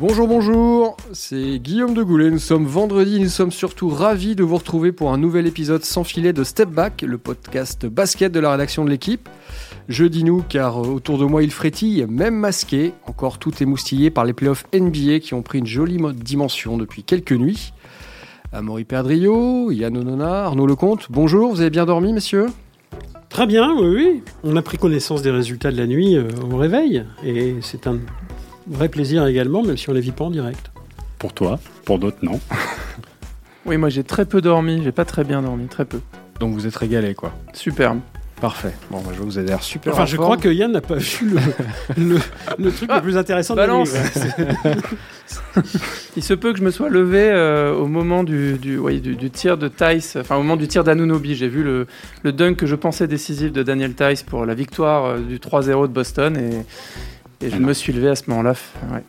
Bonjour, bonjour, c'est Guillaume de Goulet. Nous sommes vendredi, nous sommes surtout ravis de vous retrouver pour un nouvel épisode sans filet de Step Back, le podcast basket de la rédaction de l'équipe. Je dis nous car autour de moi il frétille, même masqué, encore tout émoustillé par les playoffs NBA qui ont pris une jolie dimension depuis quelques nuits. Amaury Perdrio, Yann Onona, Arnaud Lecomte, bonjour, vous avez bien dormi messieurs? Très bien, oui, oui. On a pris connaissance des résultats de la nuit euh, au réveil et c'est un vrai plaisir également, même si on ne les vit pas en direct. Pour toi, pour d'autres, non. oui, moi j'ai très peu dormi, j'ai pas très bien dormi, très peu. Donc vous êtes régalé, quoi. Superbe. Parfait. Bon, moi, je vous ai l'air super. Enfin, je crois que Yann n'a pas vu le, le, truc le plus intéressant de la nuit. Il se peut que je me sois levé euh, au moment du, du, du, tir de Tice, enfin au moment du tir d'Anunobi. J'ai vu le, le dunk que je pensais décisif de Daniel Tice pour la victoire euh, du 3-0 de Boston et, et je me suis levé à ce moment-là,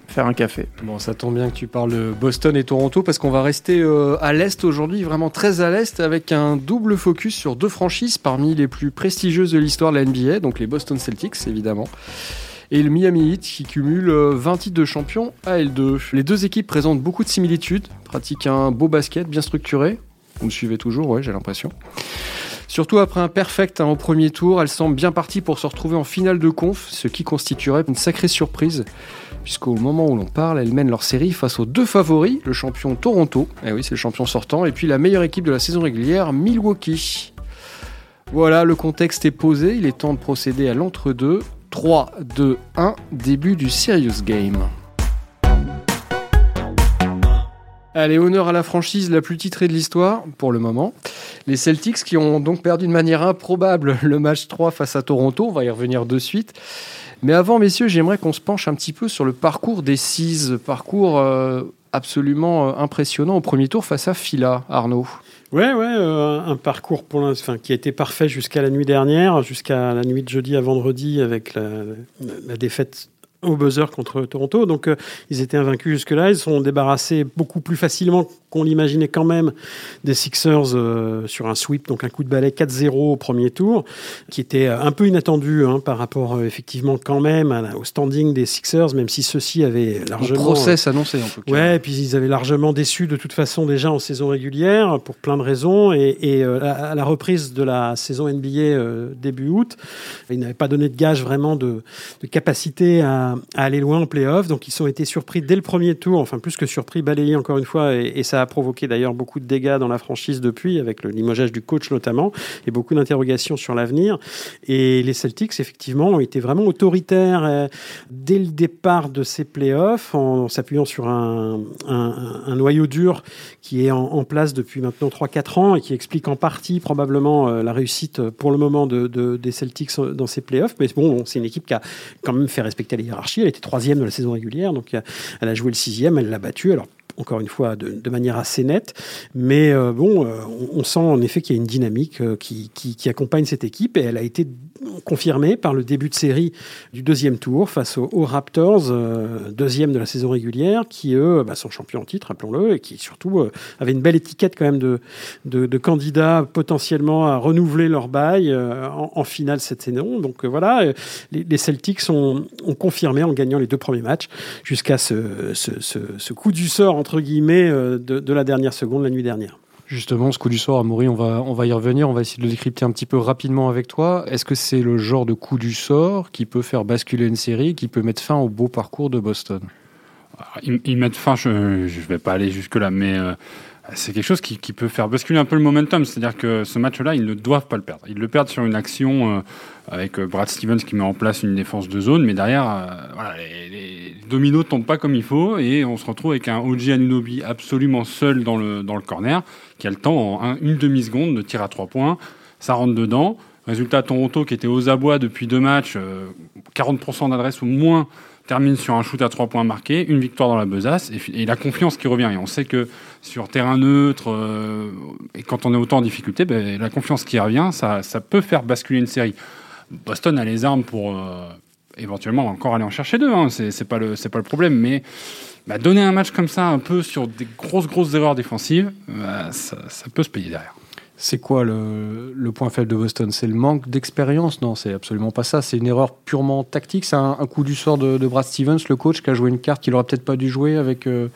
faire un café. Bon, ça tombe bien que tu parles de Boston et Toronto parce qu'on va rester euh, à l'Est aujourd'hui, vraiment très à l'Est, avec un double focus sur deux franchises parmi les plus prestigieuses de l'histoire de la NBA, donc les Boston Celtics évidemment. Et le Miami Heat qui cumule 20 euh, titres de champion à L2. Les deux équipes présentent beaucoup de similitudes, pratiquent un beau basket bien structuré. Vous me suivez toujours, ouais, j'ai l'impression. Surtout après un perfect hein, au premier tour, elle semble bien partie pour se retrouver en finale de conf, ce qui constituerait une sacrée surprise, puisqu'au moment où l'on parle, elles mènent leur série face aux deux favoris, le champion Toronto, eh oui c'est le champion sortant, et puis la meilleure équipe de la saison régulière, Milwaukee. Voilà, le contexte est posé, il est temps de procéder à l'entre-deux. 3, 2, 1, début du Serious Game. Allez, honneur à la franchise la plus titrée de l'histoire, pour le moment. Les Celtics qui ont donc perdu de manière improbable le match 3 face à Toronto, on va y revenir de suite. Mais avant, messieurs, j'aimerais qu'on se penche un petit peu sur le parcours des Six, parcours euh, absolument euh, impressionnant au premier tour face à Fila, Arnaud. Ouais, ouais, euh, un parcours pour qui a été parfait jusqu'à la nuit dernière, jusqu'à la nuit de jeudi à vendredi avec la défaite au buzzer contre Toronto. Donc, euh, ils étaient invaincus jusque-là. Ils sont débarrassés beaucoup plus facilement qu'on l'imaginait quand même des Sixers euh, sur un sweep, donc un coup de balai 4-0 au premier tour, qui était euh, un peu inattendu hein, par rapport effectivement quand même au standing des Sixers, même si ceux-ci avaient largement... Le process annoncé en tout cas. Ouais, et puis ils avaient largement déçu de toute façon déjà en saison régulière pour plein de raisons. Et, à la reprise de la saison NBA début août, ils n'avaient pas donné de gage vraiment de, de capacité à à, aller loin en playoff. Donc ils ont été surpris dès le premier tour, enfin plus que surpris, balayés encore une fois, et, ça a provoqué d'ailleurs beaucoup de dégâts dans la franchise depuis, avec le limogeage du coach notamment, et beaucoup d'interrogations sur l'avenir. Et les Celtics, effectivement, ont été vraiment autoritaires euh, dès le départ de ces playoffs, en, s'appuyant sur un, noyau dur qui est en, place depuis maintenant 3-4 ans et qui explique en partie probablement euh, la réussite pour le moment de, des Celtics dans ces playoffs. Mais bon, c'est une équipe qui a quand même fait respecter les elle était troisième de la saison régulière, donc euh, elle a joué le sixième, elle l'a battu. Alors encore une fois de, manière assez nette. Mais euh, bon, euh, on, sent en effet qu'il y a une dynamique qui, qui, accompagne cette équipe et elle a été confirmé par le début de série du deuxième tour face aux, Raptors, euh, deuxième de la saison régulière, qui eux bah, sont champions en titre, rappelons-le, et qui surtout euh, avaient une belle étiquette quand même de, de, candidats potentiellement à renouveler leur bail euh, en, finale cette saison. Donc voilà, les, Celtics ont, ont, confirmé en gagnant les deux premiers matchs jusqu'à ce, ce, ce, coup du sort, entre guillemets, de, de la dernière seconde la nuit dernière. Justement, ce coup du sort, Amaury, on va, on va y revenir, on va essayer de le décrypter un petit peu rapidement avec toi. Est-ce que c'est le genre de coup du sort qui peut faire basculer une série, qui peut mettre fin au beau parcours de Boston? Ils, mettent fin, je ne vais pas aller jusque-là, mais euh, c'est quelque chose qui, peut faire basculer un peu le momentum. C'est-à-dire que ce match-là, ils ne doivent pas le perdre. Ils le perdent sur une action euh, avec euh, Brad Stevens qui met en place une défense de zone, mais derrière, voilà, les, les, dominos tombent pas comme il faut et on se retrouve avec un OG Anunobi absolument seul dans le, dans le corner qui a le temps en une demi-seconde de tir à trois points. Ça rentre dedans. Résultat, Toronto, qui était aux abois depuis deux matchs, 40% euh, d'adresse ou moins, termine sur un shoot à trois points marqué, une victoire dans la besace et, la confiance qui revient. Et on sait que sur terrain neutre, euh, et quand on est autant en difficulté, ben, la confiance qui revient, ça, peut faire basculer une série. Boston a les armes pour euh, éventuellement encore aller en chercher deux, hein. c'est pas, le, problème, mais bah, donner un match comme ça, un peu sur des grosses, grosses erreurs défensives, bah, ça, peut se payer derrière. C'est quoi le, point faible de Boston? C'est le manque d'expérience? Non, c'est absolument pas ça. C'est une erreur purement tactique. C'est un, coup du sort de, Brad Stevens, le coach, qui a joué une carte qu'il aurait peut-être pas dû jouer avec euh,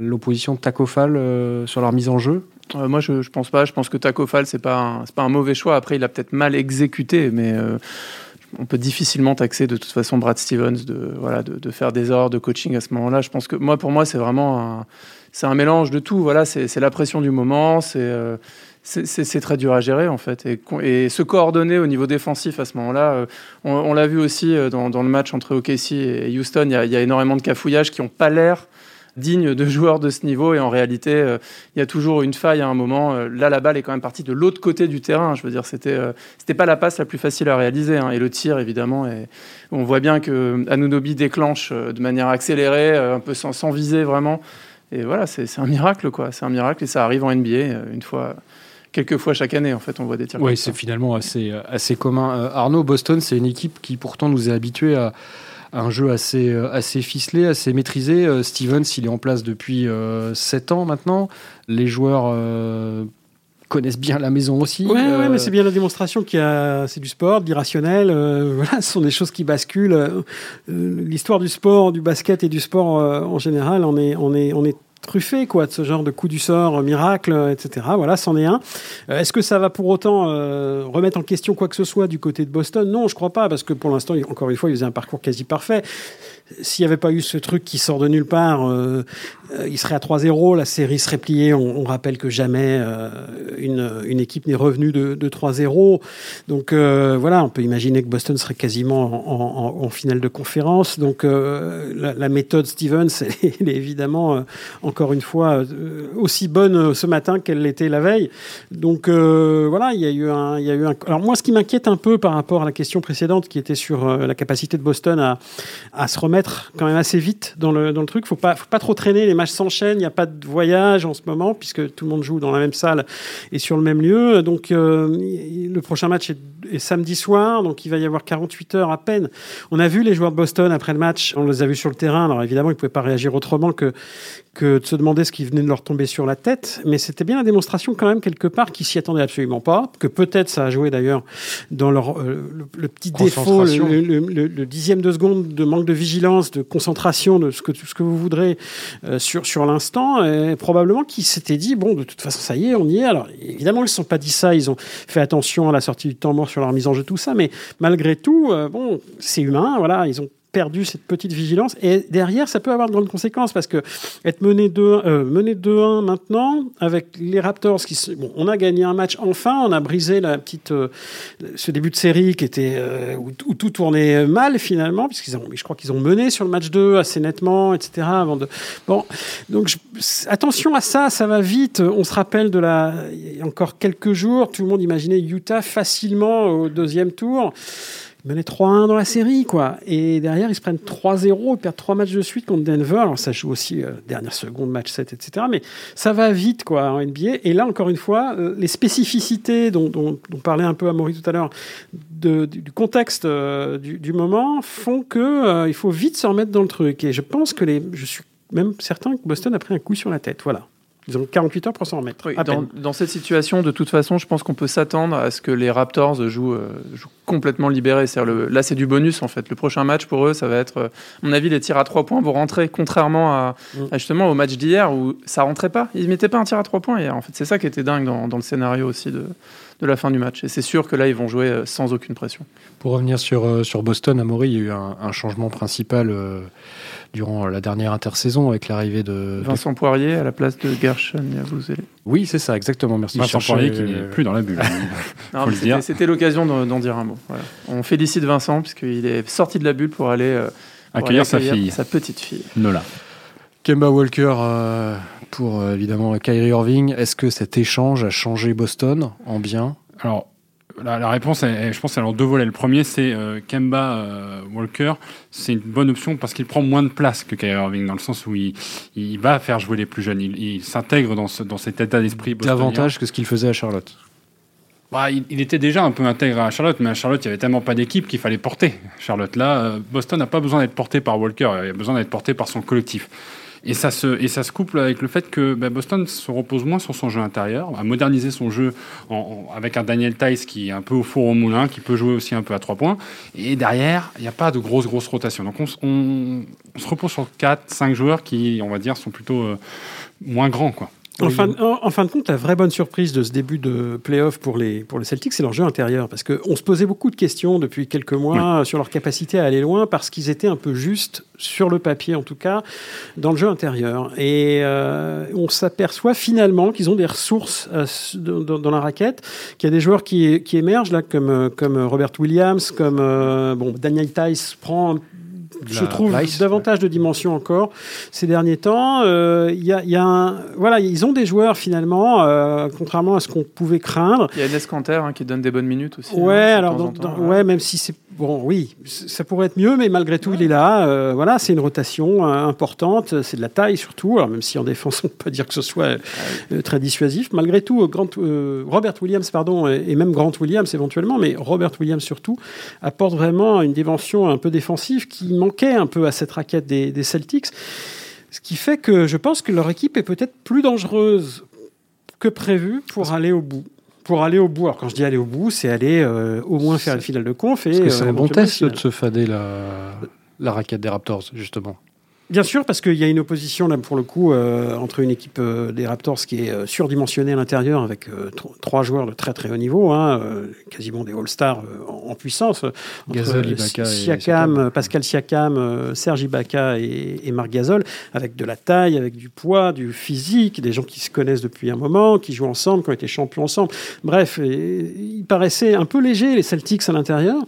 l'opposition de Tacofal euh, sur leur mise en jeu. moi, je, je pense pas. Je pense que Tacofal, c'est pas c'est pas un mauvais choix. Après, il a peut-être mal exécuté, mais on peut difficilement taxer de toute façon Brad Stevens de, voilà, de, faire des erreurs de coaching à ce moment-là. Je pense que moi, pour moi, c'est vraiment un, c'est un mélange de tout. Voilà, c'est la pression du moment, euh, c'est très dur à gérer en fait. Et, se coordonner au niveau défensif à ce moment-là, euh, on, l'a vu aussi euh, dans, le match entre OKC et Houston, il y a, énormément de cafouillages qui n'ont pas l'air digne de joueurs de ce niveau. Et en réalité, euh, il y a toujours une faille à un moment. Là, la balle est quand même partie de l'autre côté du terrain. Je veux dire, c'était c'était pas la passe la plus facile à réaliser. Hein. Et le tir, évidemment, on voit bien que Anunobi déclenche de manière accélérée, un peu sans viser vraiment. Et voilà, c'est un miracle, quoi. C'est un miracle et ça arrive en NBA une fois quelques fois chaque année, en fait, on voit des tirs. Oui, c'est finalement assez, assez commun. Arnaud, Boston, c'est une équipe qui pourtant nous est habitué à, un jeu assez, euh, assez ficelé, assez maîtrisé. Euh, Stevens, il est en place depuis 7 euh, ans maintenant. Les joueurs connaissent bien la maison aussi. Oui, ouais, mais c'est bien la démonstration qu'il y a, c'est du sport, d'irrationnel. voilà, ce sont des choses qui basculent. L'histoire du sport, du basket et du sport en général, on est, on est, on est truffé quoi de ce genre de coup du sort miracle etc voilà c'en est un. Euh, est-ce que ça va pour autant euh, remettre en question quoi que ce soit du côté de Boston? Non je crois pas parce que pour l'instant encore une fois il faisait un parcours quasi parfait s'il n'y avait pas eu ce truc qui sort de nulle part, euh, euh, il serait à 3-0, la série serait pliée. On, rappelle que jamais euh, une, équipe n'est revenue de, de 3-0. Donc voilà, on peut imaginer que Boston serait quasiment en, finale de conférence. Donc la, méthode Stevens, elle est évidemment, encore une fois, aussi bonne ce matin qu'elle l'était la veille. Donc voilà, il y, a eu un, y a eu un... Alors moi, ce qui m'inquiète un peu par rapport à la question précédente qui était sur la capacité de Boston à, à se remettre quand même assez vite dans le, dans le truc. Faut pas, faut pas trop traîner. Les matchs s'enchaînent. Il n'y a pas de voyage en ce moment puisque tout le monde joue dans la même salle et sur le même lieu. Donc, euh, le prochain match est, samedi soir. Donc, il va y avoir 48 heures à peine. On a vu les joueurs de Boston après le match. On les a vus sur le terrain. Alors, évidemment, ils pouvaient pas réagir autrement que, que de se demander ce qui venait de leur tomber sur la tête. Mais c'était bien la démonstration quand même quelque part qu'ils s'y attendaient absolument pas. Que peut-être ça a joué d'ailleurs dans leur, euh, le, petit défaut, le, le, dixième de seconde de manque de vigilance de concentration, de ce que, ce que vous voudrez euh, sur, sur l'instant, et probablement qu'ils s'étaient dit, bon, de toute façon, ça y est, on y est. Alors, évidemment, ils ne se sont pas dit ça, ils ont fait attention à la sortie du temps mort sur leur mise en jeu, tout ça, mais malgré tout, euh, bon, c'est humain, voilà, ils ont perdu cette petite vigilance. Et derrière, ça peut avoir de grandes conséquences parce que être mené 2-1 euh, maintenant avec les Raptors, qui bon, on a gagné un match enfin, on a brisé la petite, euh, ce début de série qui était euh, où, tout tournait mal finalement, puisqu'ils ont, je crois qu'ils ont mené sur le match 2 assez nettement, etc. Avant de, bon, donc attention à ça, ça va vite. On se rappelle de la, il y a encore quelques jours, tout le monde imaginait Utah facilement au deuxième tour. Menaient 3-1 dans la série, quoi. Et derrière, ils se prennent 3-0, ils perdent 3 matchs de suite contre Denver. Alors, ça joue aussi euh, dernière seconde, match 7, etc. Mais ça va vite, quoi, en NBA. Et là, encore une fois, euh, les spécificités dont, parlait un peu Amaury tout à l'heure, du contexte euh, du, du, moment, font que il faut vite se remettre dans le truc. Et je pense que les, je suis même certain que Boston a pris un coup sur la tête. Voilà. Ils ont 48 heures pour s'en remettre. dans, cette situation, de toute façon, je pense qu'on peut s'attendre à ce que les Raptors jouent, euh, complètement libérés. Le, là, c'est du bonus en fait. Le prochain match pour eux, ça va être, euh, à mon avis, les tirs à 3 points vont rentrer, contrairement à, mm. justement au match d'hier où ça rentrait pas. Ils mettaient pas un tir à 3 points hier. En fait, c'est ça qui était dingue dans, le scénario aussi de, de la fin du match. Et c'est sûr que là, ils vont jouer euh, sans aucune pression. Pour revenir sur, sur Boston, Amaury, il y a eu un, un changement principal durant la dernière intersaison avec l'arrivée de Vincent Poirier à la place de Gershon Oui, c'est ça, exactement. Merci. Vincent Poirier qui n'est plus dans la bulle. C'était l'occasion d'en dire un mot. On félicite Vincent puisqu'il est sorti de la bulle pour aller euh, accueillir, sa fille, sa petite fille. Nola. Kemba Walker euh, pour euh, évidemment Kyrie Irving. Est-ce que cet échange a changé Boston en bien? Alors la, réponse, je pense, elle en deux volets. Le premier, c'est euh, Kemba euh, Walker. C'est une bonne option parce qu'il prend moins de place que Kyrie Irving, dans le sens où il, il va faire jouer les plus jeunes. Il, s'intègre dans, ce, dans cet état d'esprit. Davantage que ce qu'il faisait à Charlotte. Bah, il, était déjà un peu intégré à Charlotte, mais à Charlotte, il n'y avait tellement pas d'équipe qu'il fallait porter. Charlotte, là, Boston n'a pas besoin d'être porté par Walker, il a besoin d'être porté par son collectif. Et ça, se, et ça se couple avec le fait que bah, Boston se repose moins sur son jeu intérieur, a modernisé son jeu avec un Daniel Tice qui est un peu au four au moulin, qui peut jouer aussi un peu à trois points. Et derrière, il n'y a pas de grosse, grosse rotation. Donc on, on, se repose sur 4, 5 joueurs qui, on va dire, sont plutôt euh, moins grands. Quoi. En fin, de compte, la vraie bonne surprise de ce début de playoff pour les, pour les Celtics, c'est leur jeu intérieur. Parce qu'on se posait beaucoup de questions depuis quelques mois sur leur capacité à aller loin, parce qu'ils étaient un peu justes, sur le papier en tout cas, dans le jeu intérieur. Et euh, on s'aperçoit finalement qu'ils ont des ressources euh, dans, la raquette, qu'il y a des joueurs qui, qui émergent, là, comme, comme Robert Williams, comme euh, bon, Daniel Tice prend je trouve davantage de dimensions encore ces derniers temps. Euh, il y a, y a un, voilà, ils ont des joueurs finalement, euh, contrairement à ce qu'on pouvait craindre. Il y a Enes Kanter hein, qui donne des bonnes minutes aussi. Ouais, hein, alors ouais, même si c'est bon, oui, ça pourrait être mieux, mais malgré tout, il est là. Euh, voilà, c'est une rotation importante, c'est de la taille surtout. Alors même si en défense, on peut dire que ce soit très dissuasif, malgré tout, Grant, Robert Williams, pardon, et, même Grant Williams éventuellement, mais Robert Williams surtout apporte vraiment une dimension un peu défensive qui manquait un peu à cette raquette des, Celtics. Ce qui fait que je pense que leur équipe est peut-être plus dangereuse que prévu pour aller au bout pour aller au bout. Alors quand je dis aller au bout, c'est aller euh, au moins faire une finale de conf. Et, c'est un bon test de se fader la, la raquette des Raptors, justement. Bien sûr, parce qu'il y a une opposition, là, pour le coup, euh, entre une équipe euh, des Raptors qui est euh, surdimensionnée à l'intérieur, avec trois joueurs de très très haut niveau, hein, quasiment des All-Stars en, puissance. Gasol, Ibaka Siakam, Pascal Siakam, Serge Ibaka et, et, Marc Gasol, avec de la taille, avec du poids, du physique, des gens qui se connaissent depuis un moment, qui jouent ensemble, qui ont été champions ensemble. Bref, ils paraissaient un peu légers, les Celtics à l'intérieur.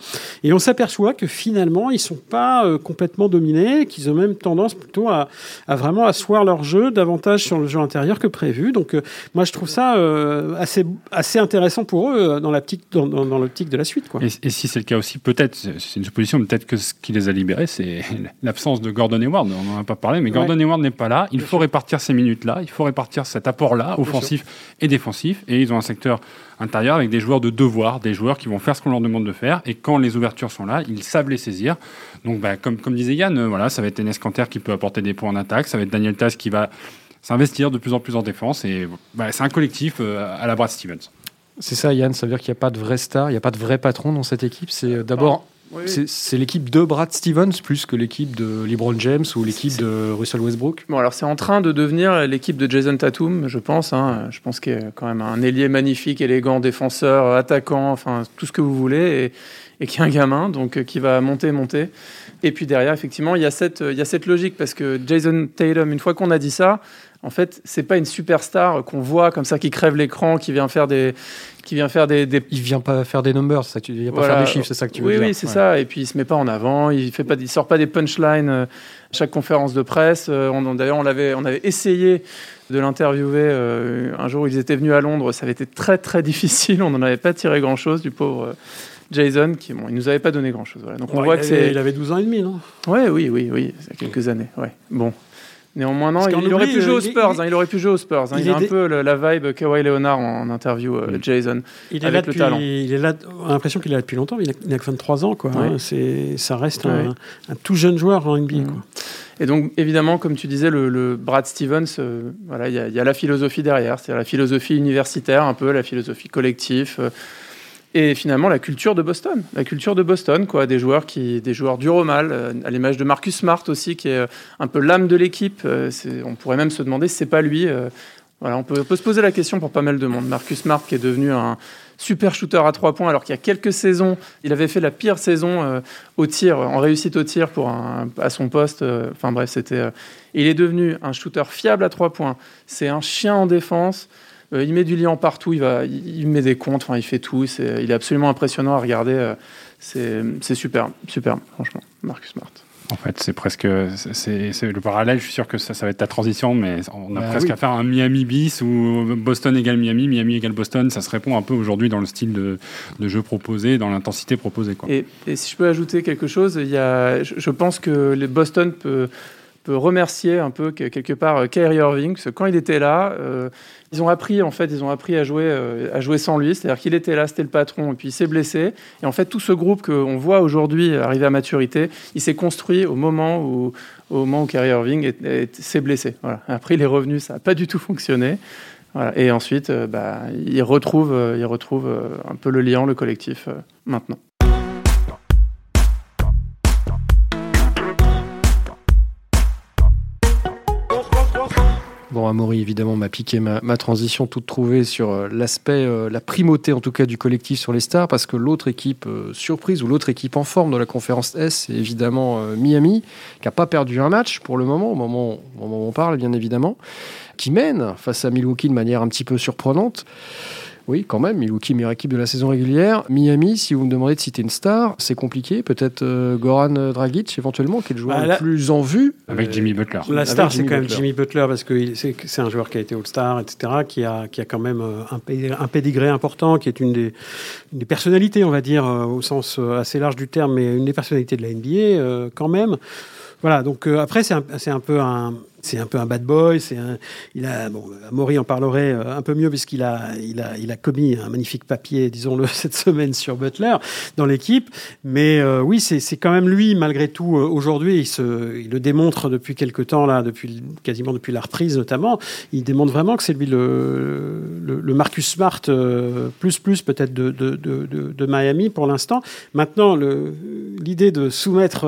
Et on s'aperçoit que finalement, ils ne sont pas complètement dominés, qu'ils ont même tendance plutôt à, vraiment asseoir leur jeu davantage sur le jeu intérieur que prévu. Donc euh, moi je trouve ça euh, assez, assez intéressant pour eux euh, dans l'optique dans, dans, l'optique de la suite. Quoi. Et, si c'est le cas aussi, peut-être, c'est une supposition, peut-être que ce qui les a libérés, c'est l'absence de Gordon Hayward. On n'en a pas parlé, mais Gordon Hayward n'est pas là. Il faut répartir ces minutes-là, il faut répartir cet apport-là, offensif et défensif. Et ils ont un secteur intérieur avec des joueurs de devoir, des joueurs qui vont faire ce qu'on leur demande de faire. Et quand les ouvertures sont là, ils savent les saisir. Donc, bah, comme, comme disait Yann, voilà, ça va être Enes Kanter qui peut apporter des points en attaque, ça va être Daniel Tass qui va s'investir de plus en plus en défense. Et bah, c'est un collectif euh, à la Brad Stevens. C'est ça, Yann, ça veut dire qu'il n'y a pas de vrai star, il n'y a pas de vrai patron dans cette équipe. C'est euh, d'abord c'est l'équipe de Brad Stevens plus que l'équipe de LeBron James ou l'équipe de Russell Westbrook. Bon, alors c'est en train de devenir l'équipe de Jason Tatum, je pense. Hein. Je pense qu'il est quand même un ailier magnifique, élégant, défenseur, attaquant, enfin tout ce que vous voulez, et, qui est un gamin, donc euh, qui va monter, monter. Et puis derrière, effectivement, il y a cette, il y a cette logique parce que Jason Tatum, une fois qu'on a dit ça, en fait, c'est pas une superstar qu'on voit comme ça qui crève l'écran, qui vient faire des, qui vient faire des, Il vient pas faire des numbers, c'est ça que tu... il vient pas faire des chiffres, c'est ça que tu veux oui, dire. Oui, c'est ça. Et puis il se met pas en avant, il fait pas, il sort pas des punchlines à euh, chaque conférence de presse. Euh, d'ailleurs, on l'avait, on avait essayé de l'interviewer euh, un jour. Ils étaient venus à Londres, ça avait été très très difficile. On n'en avait pas tiré grand chose du pauvre. Jason, qui bon, il nous avait pas donné grand chose. Voilà. Donc on voit que c'est. Il avait 12 ans et demi, non? Ouais, oui, oui, oui, ça quelques années. Ouais. Bon, Néanmoins, non, il, aurait pu jouer aux Spurs. Il, aurait pu jouer aux Spurs. il, a un peu la vibe Kawhi Leonard en, interview, euh, Jason. Il est là depuis, Il est là. On a l'impression qu'il est là depuis longtemps. Il a, que 23 ans, quoi. Hein. c'est, ça reste un, tout jeune joueur en NBA, quoi. Et donc, évidemment, comme tu disais, le, Brad Stevens, euh, voilà, il y, a la philosophie derrière, c'est la philosophie universitaire, un peu la philosophie collective. Euh, et finalement la culture de Boston, la culture de Boston, quoi, des joueurs qui, des joueurs durs au mal, euh, à l'image de Marcus Smart aussi, qui est euh, un peu l'âme de l'équipe. Euh, on pourrait même se demander si c'est pas lui. voilà, on peut, se poser la question pour pas mal de monde. Marcus Smart qui est devenu un super shooter à trois points, alors qu'il y a quelques saisons, il avait fait la pire saison au tir, en réussite au tir pour à son poste. Enfin bref, c'était. il est devenu un shooter fiable à trois points. C'est un chien en défense. Euh, il met du liant partout, il, va, il, met des comptes, enfin, il fait tout. C'est, il est absolument impressionnant à regarder. Euh, c'est, c'est super, super, franchement, Marcus Smart. En fait, c'est presque c'est, le parallèle. Je suis sûr que ça, ça va être ta transition, mais on a bah presque à faire un Miami bis ou Boston égale Miami, Miami égale Boston. Ça se répond un peu aujourd'hui dans le style de, de, jeu proposé, dans l'intensité proposée. Quoi. Et, et, si je peux ajouter quelque chose, il y a, je, je pense que les Boston peut peut remercier un peu quelque part Kyrie Irving, parce que quand il était là, ils ont appris en fait, ils ont appris à jouer, à jouer sans lui, c'est-à-dire qu'il était là, c'était le patron, et puis il s'est blessé. Et en fait, tout ce groupe qu'on voit aujourd'hui arriver à maturité, il s'est construit au moment où, au moment où Kyrie Irving s'est blessé. Voilà. Après, il est revenu, ça n'a pas du tout fonctionné. Et ensuite, euh, bah, il retrouve, euh, il retrouve euh, un peu le lien, le collectif maintenant. Bon, Amaury, évidemment, m'a piqué ma, transition toute trouvée sur l'aspect, la primauté en tout cas du collectif sur les stars, parce que l'autre équipe surprise ou l'autre équipe en forme de la conférence S, c'est évidemment Miami, qui n'a pas perdu un match pour le moment, au moment, au moment où on parle, bien évidemment qui mène face à Milwaukee de manière un petit peu surprenante. Oui, quand même, Milwaukee, meilleure équipe de la saison régulière. Miami, si vous me demandez de citer une star, c'est compliqué. Peut-être euh, Goran Dragic, éventuellement, qui est le joueur bah, le plus en vue. Avec Jimmy Butler. La star, c'est quand même Jimmy Butler, parce que c'est un joueur qui a été All-Star, etc., qui a, qui a quand même euh, un, pédigré important, qui est une des, des personnalités, on va dire, euh, au sens assez large du terme, mais une des personnalités de la NBA, quand même. Voilà, donc après, c'est un, un, peu un, c'est un peu un bad boy. C'est il a, bon, Maury en parlerait euh, un peu mieux puisqu'il a, il a, il a commis un magnifique papier, disons-le, cette semaine sur Butler dans l'équipe. Mais euh, oui, c'est, c'est quand même lui, malgré tout, euh, aujourd'hui, il, se, il le démontre depuis quelque temps là, depuis quasiment depuis la reprise notamment. Il démontre vraiment que c'est lui le, le, Marcus Smart plus plus peut-être de, de, de, de, Miami pour l'instant. Maintenant, le, l'idée de soumettre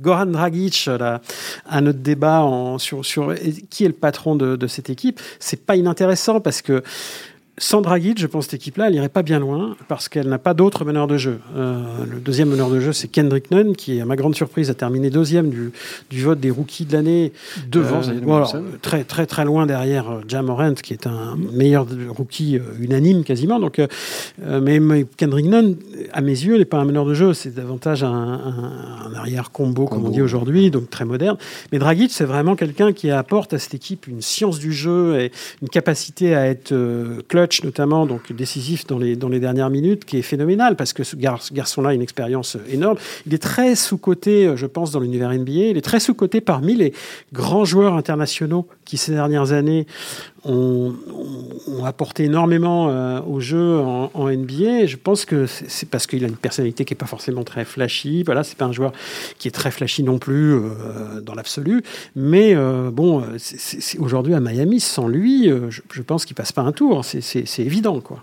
Goran Dragic à notre débat en sur, qui est le patron de, de cette équipe, c'est pas inintéressant parce que sans Dragic, je pense que cette équipe-là, elle n'irait pas bien loin parce qu'elle n'a pas d'autres meneurs de jeu. Euh, le deuxième meneur de jeu, c'est Kendrick Nunn, qui, à ma grande surprise, a terminé deuxième du, du vote des rookies de l'année. Devant euh, Très, très, très loin derrière euh, Jamorant, qui est un meilleur rookie unanime quasiment. Donc, mais, Kendrick Nunn, à mes yeux, n'est pas un meneur de jeu. C'est davantage un, un, arrière combo, comme on dit aujourd'hui, donc très moderne. Mais Dragic, c'est vraiment quelqu'un qui apporte à cette équipe une science du jeu et une capacité à être clutch notamment, donc décisif dans les, dans les dernières minutes, qui est phénoménal parce que ce garçon-là a une expérience énorme. Il est très sous-coté, je pense, dans l'univers NBA. Il est très sous-coté parmi les grands joueurs internationaux qui, ces dernières années, ont, apporté énormément euh, au jeu en, NBA. je pense que c'est parce qu'il a une personnalité qui n'est pas forcément très flashy. Voilà, c'est pas un joueur qui est très flashy non plus euh, dans l'absolu. Mais euh, bon, aujourd'hui à Miami, sans lui, je, pense qu'il passe pas un tour. C'est évident, quoi.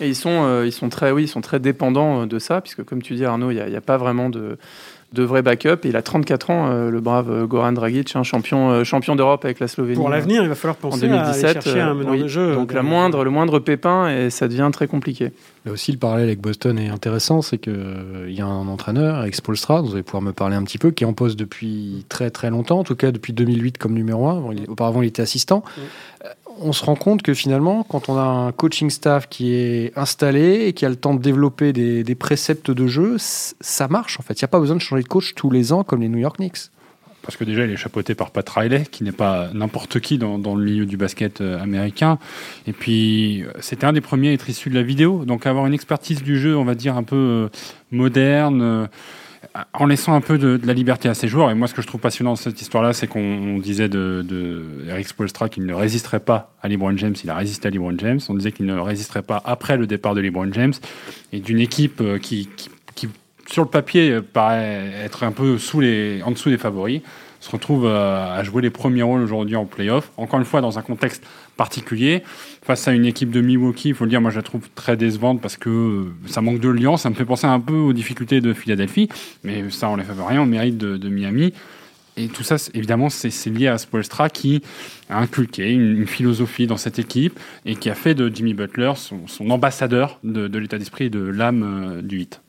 Et ils sont, ils sont très, oui, ils sont très dépendants de ça, puisque comme tu dis Arnaud, il n'y a, pas vraiment de de vrai backup. il a 34 ans, euh, le brave euh, Goran Dragic, un champion, euh, champion d'Europe avec la Slovénie. Pour l'avenir, il va falloir penser à chercher un meneur de jeu. Donc la moindre, le moindre pépin, et ça devient très compliqué. Là aussi, le parallèle avec Boston est intéressant, c'est qu'il y a un entraîneur, avec Spolstra, vous allez pouvoir me parler un petit peu, qui est en poste depuis très très longtemps, en tout cas depuis 2008 comme numéro 1. Auparavant, il était assistant on se rend compte que finalement, quand on a un coaching staff qui est installé et qui a le temps de développer des, préceptes de jeu, ça marche en fait. Il n'y a pas besoin de changer de coach tous les ans comme les New York Knicks. Parce que déjà, il est chapeauté par Pat Riley, qui n'est pas n'importe qui dans, le milieu du basket euh, américain. Et puis, euh, c'était un des premiers à être issu de la vidéo. Donc, avoir une expertise du jeu, on va dire, un peu euh, moderne en laissant un peu de, la liberté à ses joueurs. Et moi, ce que je trouve passionnant dans cette histoire-là, c'est qu'on disait de, de Eric Spolstra qu'il ne résisterait pas à LeBron James. Il a résisté à LeBron James. On disait qu'il ne résisterait pas après le départ de LeBron James. Et d'une équipe qui, qui, sur le papier, euh, paraît être un peu les, en dessous des favoris, se retrouve euh, à jouer les premiers rôles aujourd'hui en playoff. Encore une fois, dans un contexte particulier. Face à une équipe de Milwaukee, il faut le dire, moi je la trouve très décevante parce que euh, ça manque de lien. Ça me fait penser un peu aux difficultés de Philadelphie, mais ça enlève rien au mérite de, Miami. Et tout ça, évidemment, c'est lié à Spoelstra qui a inculqué une, philosophie dans cette équipe et qui a fait de Jimmy Butler son, ambassadeur de, de l'état d'esprit et de l'âme du hit.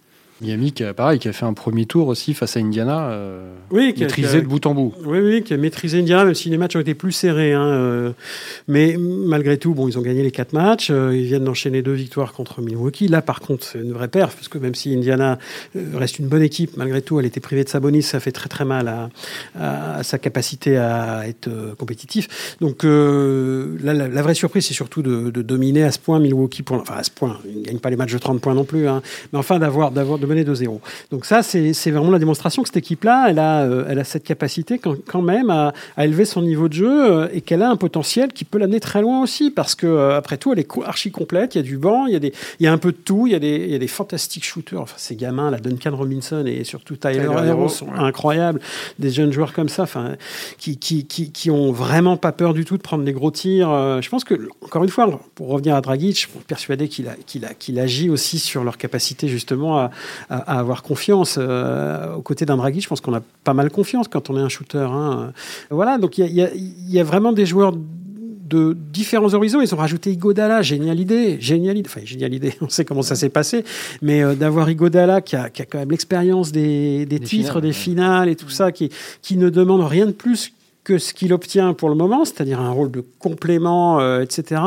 Miami, qui a, pareil, qui a fait un premier tour aussi face à Indiana, euh, oui, qui maîtrisé a, de bout en bout. Oui, oui, qui a maîtrisé Indiana, même si les matchs ont été plus serrés. Hein, euh, mais malgré tout, bon, ils ont gagné les quatre matchs. Euh, ils viennent d'enchaîner deux victoires contre Milwaukee. Là, par contre, c'est une vraie perf, parce que même si Indiana reste une bonne équipe, malgré tout, elle était privée de Sabonis, ça fait très très mal à, à, sa capacité à être compétitif. Donc là, la, vraie surprise, c'est surtout de, de, dominer à ce point Milwaukee. Pour, enfin, à ce point, ils ne gagnent pas les matchs de 30 points non plus. Hein, mais enfin, d'avoir, d'avoir de menait 2-0. Donc ça, c'est vraiment la démonstration que cette équipe-là, elle a, euh, elle a cette capacité quand, quand même à, à, élever son niveau de jeu euh, et qu'elle a un potentiel qui peut l'amener très loin aussi, parce que euh, après tout, elle est archi complète. Il y a du banc, il y a, des, il y a un peu de tout, il y a des, il y a des fantastiques shooters. Enfin, ces gamins, la Duncan Robinson et surtout Tyler, Tyler Hero sont ouais. incroyables. Des jeunes joueurs comme ça, enfin, qui, qui, qui, qui, ont vraiment pas peur du tout de prendre des gros tirs. Je pense que, encore une fois, pour revenir à Dragic, je suis persuadé qu'il qu'il qu'il agit aussi sur leur capacité justement à, à, à avoir confiance. Euh, aux côtés d'un Draghi, je pense qu'on a pas mal confiance quand on est un shooter. Hein. Voilà, donc il y, y, y a, vraiment des joueurs de différents horizons. Ils ont rajouté Igodala, génial idée, génial idée. Enfin, génial idée, on sait comment ça s'est passé, mais euh, d'avoir Igodala qui a, qui a, quand même l'expérience des, des, des, titres, finales, des ouais. finales et tout ça, qui, qui ne demande rien de plus que ce qu'il obtient pour le moment, c'est-à-dire un rôle de complément, euh, etc.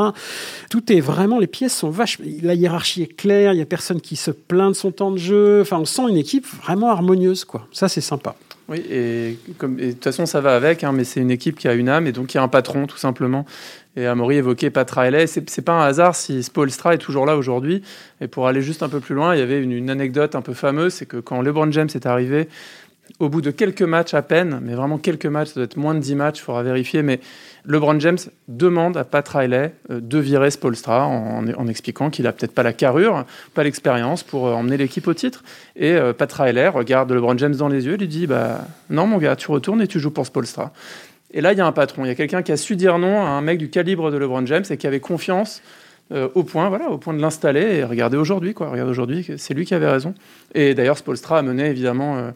Tout est vraiment, les pièces sont vaches. La hiérarchie est claire, il n'y a personne qui se plaint de son temps de jeu. Enfin, on sent une équipe vraiment harmonieuse, quoi. Ça, c'est sympa. Oui, et, de toute façon, ça va avec, hein, mais c'est une équipe qui a une âme et donc y a un patron, tout simplement. Et Amaury évoquait Pat Riley. C'est pas un hasard si Spolstra est toujours là aujourd'hui. Et pour aller juste un peu plus loin, il y avait une anecdote un peu fameuse c'est que quand LeBron James est arrivé, au bout de quelques matchs à peine, mais vraiment quelques matchs, ça doit être moins de 10 matchs, il faudra vérifier, mais LeBron James demande à Pat Riley de virer Spolstra en, expliquant qu'il a peut-être pas la carrure, pas l'expérience pour emmener l'équipe au titre. Et euh, Pat Riley regarde LeBron James dans les yeux lui dit bah, Non, mon gars, tu retournes et tu joues pour Spolstra. Et là, il y a un patron, il y a quelqu'un qui a su dire non à un mec du calibre de LeBron James et qui avait confiance euh, au point, voilà, au point de l'installer. Et regardez aujourd'hui, quoi. Aujourd'hui, c'est lui qui avait raison. Et d'ailleurs, Spolstra a mené évidemment. Euh,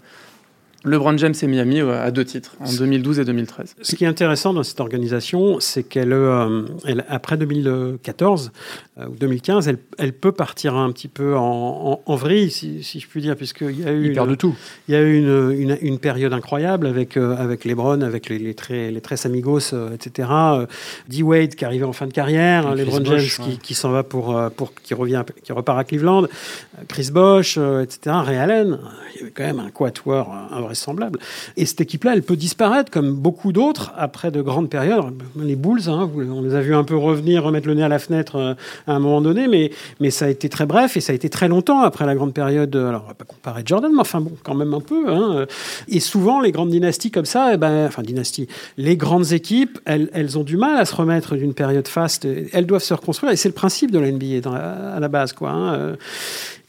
LeBron James et Miami à deux titres, en 2012 et 2013. Ce qui est intéressant dans cette organisation, c'est qu'elle, euh, elle, après 2014 euh, ou 2015, elle, elle, peut partir un petit peu en, en, en vrille, si, si, je puis dire, puisqu'il y a eu, il une, de tout. Il y a eu une, une, une période incroyable avec, euh, avec LeBron, avec les, les, très, les très amigos, euh, etc. D. Wade qui arrivait en fin de carrière, hein, LeBron James qui, ouais. qui s'en va pour, pour qui revient, qui repart à Cleveland, Chris Bosh, etc. Ray Allen, il y avait quand même un quatuor, un vrai Et cette équipe-là, elle peut disparaître comme beaucoup d'autres après de grandes périodes. Les Bulls, hein, on les a vus un peu revenir, remettre le nez à la fenêtre euh, à un moment donné, mais, mais ça a été très bref et ça a été très longtemps après la grande période. Alors, on va pas comparer Jordan, mais enfin bon, quand même un peu. Hein. Et souvent, les grandes dynasties comme ça, eh ben, enfin dynasties, les grandes équipes, elles, ont du mal à se remettre d'une période faste. Elles doivent se reconstruire et c'est le principe de la NBA à la base, quoi. Hein.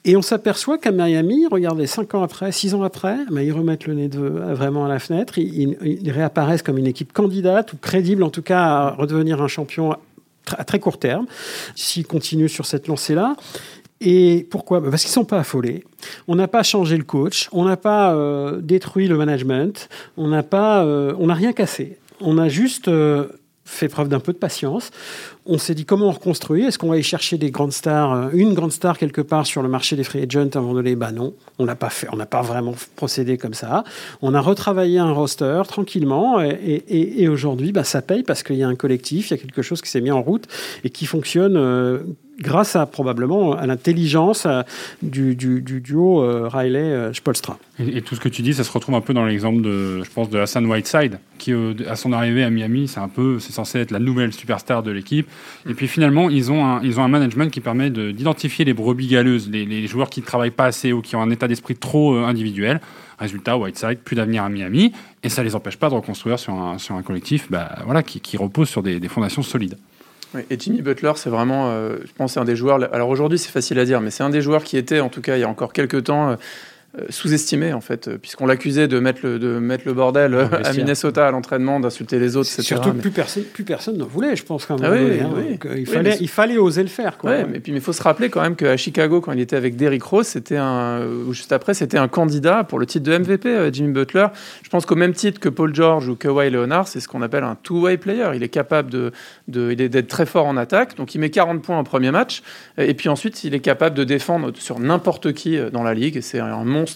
Et on s'aperçoit qu'à Miami, regardez, cinq ans après, six ans après, ben, ils remettent le nez vraiment à la fenêtre. Ils, réapparaissent comme une équipe candidate ou crédible, en tout cas, à redevenir un champion à très court terme, s'ils continuent sur cette lancée-là. Et pourquoi? Parce qu'ils ne sont pas affolés. On n'a pas changé le coach, on n'a pas euh, détruit le management, on n'a pas, euh, on n'a rien cassé. On a juste euh, fait preuve d'un peu de patience. On s'est dit comment on reconstruit? Est-ce qu'on va aller chercher des grandes stars, euh, une grande star quelque part sur le marché des free agents un moment donné? Bah non, on n'a pas fait, on n'a pas vraiment procédé comme ça. On a retravaillé un roster tranquillement et, et, et aujourd'hui, bah, ça paye parce qu'il y a un collectif, il y a quelque chose qui s'est mis en route et qui fonctionne. Euh, grâce à probablement à l'intelligence du, du, du, duo euh, Riley-Spolstra. Et, et, tout ce que tu dis, ça se retrouve un peu dans l'exemple de, je pense, de Hassan Whiteside, qui euh, à son arrivée à Miami, c'est un peu, c'est censé être la nouvelle superstar de l'équipe. Et puis finalement, ils ont un, ils ont un management qui permet d'identifier les brebis galeuses, les, joueurs qui ne travaillent pas assez ou qui ont un état d'esprit trop euh, individuel. Résultat, Whiteside, plus d'avenir à Miami, et ça les empêche pas de reconstruire sur un, sur un collectif, bah, voilà, qui, repose sur des fondations solides. Et Jimmy Butler, c'est vraiment, euh, je pense, un des joueurs. Alors aujourd'hui, c'est facile à dire, mais c'est un des joueurs qui était, en tout cas, il y a encore quelques temps. Euh, sous-estimé en fait, puisqu'on l'accusait de mettre le de mettre le bordel euh, à Minnesota à l'entraînement, d'insulter les autres, etc. Surtout que plus personne plus personne ne voulait, je pense quand même. Ah oui, hein, oui. il fallait oui, il fallait oser le faire. Quoi. Ouais, mais puis il faut se rappeler quand même qu'à Chicago, quand il était avec Derrick Rose, c'était un ou juste après, c'était un candidat pour le titre de MVP, Jimmy Butler. Je pense qu'au même titre que Paul George ou Kawhi Leonard, c'est ce qu'on appelle un two-way player. Il est capable de, de il est d'être très fort en attaque, donc il met 40 points en premier match, et puis ensuite il est capable de défendre sur n'importe qui dans la ligue. C'est un monstre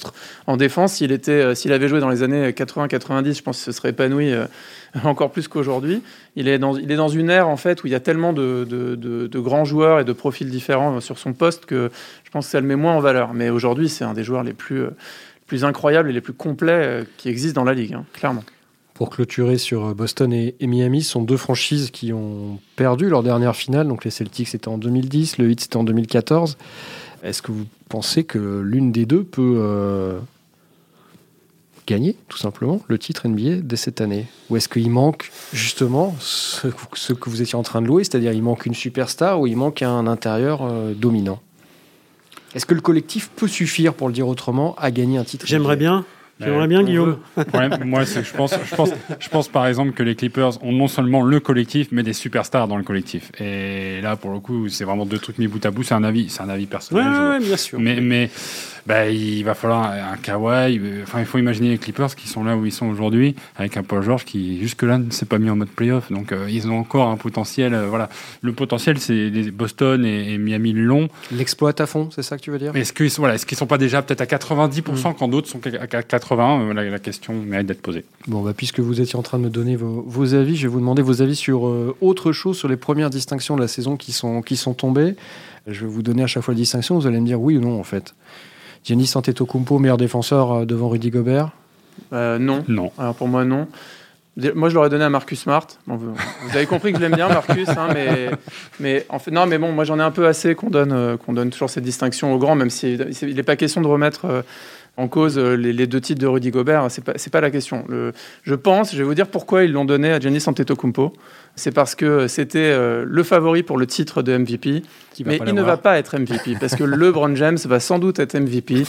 en défense euh, s'il avait joué dans les années 80-90, je pense que ce serait épanoui euh, encore plus qu'aujourd'hui. Il est dans, une ère en fait où il y a tellement de, grands joueurs et de profils différents sur son poste que je pense que ça le met moins en valeur. Mais aujourd'hui, c'est un des joueurs les plus, euh, incroyables et les plus complets qui existent dans la ligue, hein, clairement. Pour clôturer sur Boston et, et, Miami, sont deux franchises qui ont perdu leur dernière finale. Donc les Celtics c'était en 2010, le Heat c'était en 2014. Est-ce que vous pensez que l'une des deux peut euh, gagner, tout simplement, le titre NBA dès cette année? Ou est-ce qu'il manque justement ce, que vous étiez en train de louer, c'est-à-dire il manque une superstar ou il manque un intérieur euh, dominant? Est-ce que le collectif peut suffire, pour le dire autrement, à gagner un titre J'aimerais bien. J'aimerais bien, Guillaume. Ouais, moi, je pense, je, pense, je pense par exemple que les Clippers ont non seulement le collectif, mais des superstars dans le collectif. Et là, pour le coup, c'est vraiment deux trucs mis bout à bout. C'est un avis, c'est un avis personnel. ouais, ouais, bien sûr. Mais, mais bah, il va falloir un Kawhi. euh, Enfin, il faut imaginer les Clippers qui sont là où ils sont aujourd'hui, avec un Paul George qui jusque-là ne s'est pas mis en mode playoff. Donc, euh, ils ont encore un potentiel. euh, voilà, le potentiel, c'est Boston et, et Miami l'ont. L'exploite à fond, c'est ça que tu veux dire? Est-ce qu'ils sont, voilà, est-ce qu'ils sont pas déjà peut-être à 90% quand d'autres sont à 80 Euh, la, la question mérite d'être posée. Bon, bah, puisque vous étiez en train de me donner vos, vos avis, je vais vous demander vos avis sur euh, autre chose, sur les premières distinctions de la saison qui sont, qui sont tombées. Je vais vous donner à chaque fois la distinction, vous allez me dire oui ou non en fait. Giannis Antetokounmpo, meilleur défenseur euh, devant Rudy Gobert. Euh, non. Non. Alors pour moi, non. Moi, je l'aurais donné à Marcus Smart. Bon, vous, vous avez compris que je l'aime bien, Marcus, hein, mais, mais en fait, non, mais bon, moi, j'en ai un peu assez qu'on donne, euh, qu'on donne toujours cette distinction aux grands, même s'il n'est pas question de remettre euh, en cause euh, les, les deux titres de Rudy Gobert. C'est pas, pas la question. Le, je pense, je vais vous dire pourquoi ils l'ont donné à Giannis Antetokounmpo. C'est parce que c'était euh, le favori pour le titre de MVP, Qui mais il ne va pas être MVP parce que LeBron James va sans doute être MVP.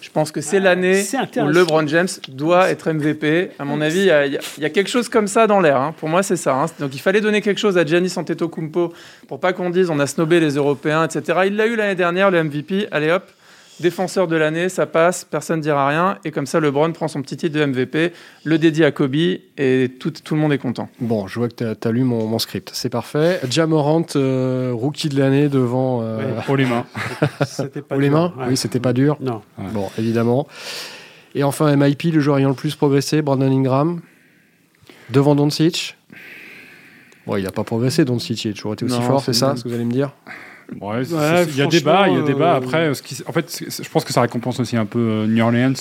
Je pense que c'est l'année où. LeBron James doit être MVP. À mon avis, y, il y a quelque chose comme ça dans l'air. hein. Pour moi, c'est ça. hein. Donc, il fallait donner quelque chose à Giannis Antetokounmpo pour pas qu'on dise on a snobé les Européens, etc. Il l'a eu l'année dernière, le MVP. Allez hop, défenseur de l'année, ça passe, personne ne dira rien. Et comme ça, LeBron prend son petit titre de MVP, le dédie à Kobe et tout, tout le monde est content. Bon, je vois que tu as, lu mon, mon script, c'est parfait. Jamorant, euh, rookie de l'année devant euh, les mains. C'était pas haut les mains. Ouais. Oui, c'était pas dur. Non. Ouais. Bon, évidemment. Et enfin, MIP, le joueur ayant le plus progressé, Brandon Ingram, devant Doncic. Bon, il n'a pas progressé, Doncic, il a toujours été aussi Non, fort, c'est ça ce que vous allez me dire? Ouais, il y a débat, il y a débat. euh, Après, ce qui- en fait, je pense que ça récompense aussi un peu euh, New Orleans,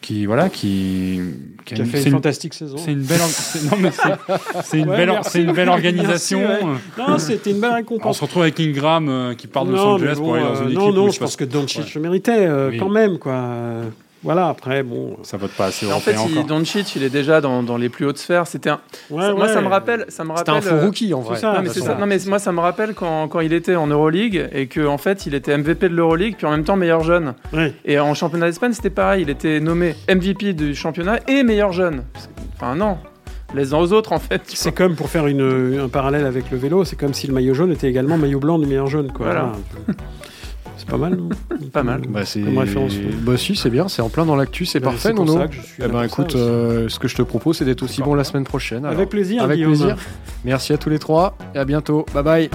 qui voilà, qui, Qui a une- fait c'est une une, fantastique saison. c'est une belle, c'est- non mais c'est- c'est une Ouais, une belle organisation. Merci, ouais. Non, c'était une belle On récompense. se retrouve avec Ingram euh, qui part de Los Angeles bon, pour aller dans euh, une équipe non, non, je se pense que Doncic Ouais. le méritait euh, Oui. quand même, quoi. Voilà, après, bon. Ça vote pas assez En fait, il. Doncic, il est déjà dans, dans les plus hautes sphères. C'était un- Ouais, ça- moi, ouais. ça me rappelle. Ça me C'était rappelle un faux euh, rookie en vrai. ça. Non, mais ça. Non, moi, ça me rappelle quand, quand il était en Euroleague et que en fait, il était MVP de l'Euroleague, puis en même temps meilleur jeune. Ouais. Et en championnat d'Espagne, c'était pareil. Il était nommé MVP du championnat et meilleur jeune. Enfin, non. Laisse-en aux autres, en fait. C'est comme pour faire une, un parallèle avec le vélo, c'est comme si le maillot jaune était également maillot blanc du meilleur jaune. Quoi. Voilà. C'est pas mal, non. Pas mal. Bah, c'est... Comme référence. Bah si, c'est bien, c'est en plein dans l'actu, c'est Bah, parfait, c'est pour Nono. ça que je suis Eh ben, pour écoute, euh, ce que je te propose, c'est d'être aussi bon la semaine prochaine. alors. Avec plaisir, Avec Guillaume. plaisir. Merci à tous les trois et à bientôt. Bye bye.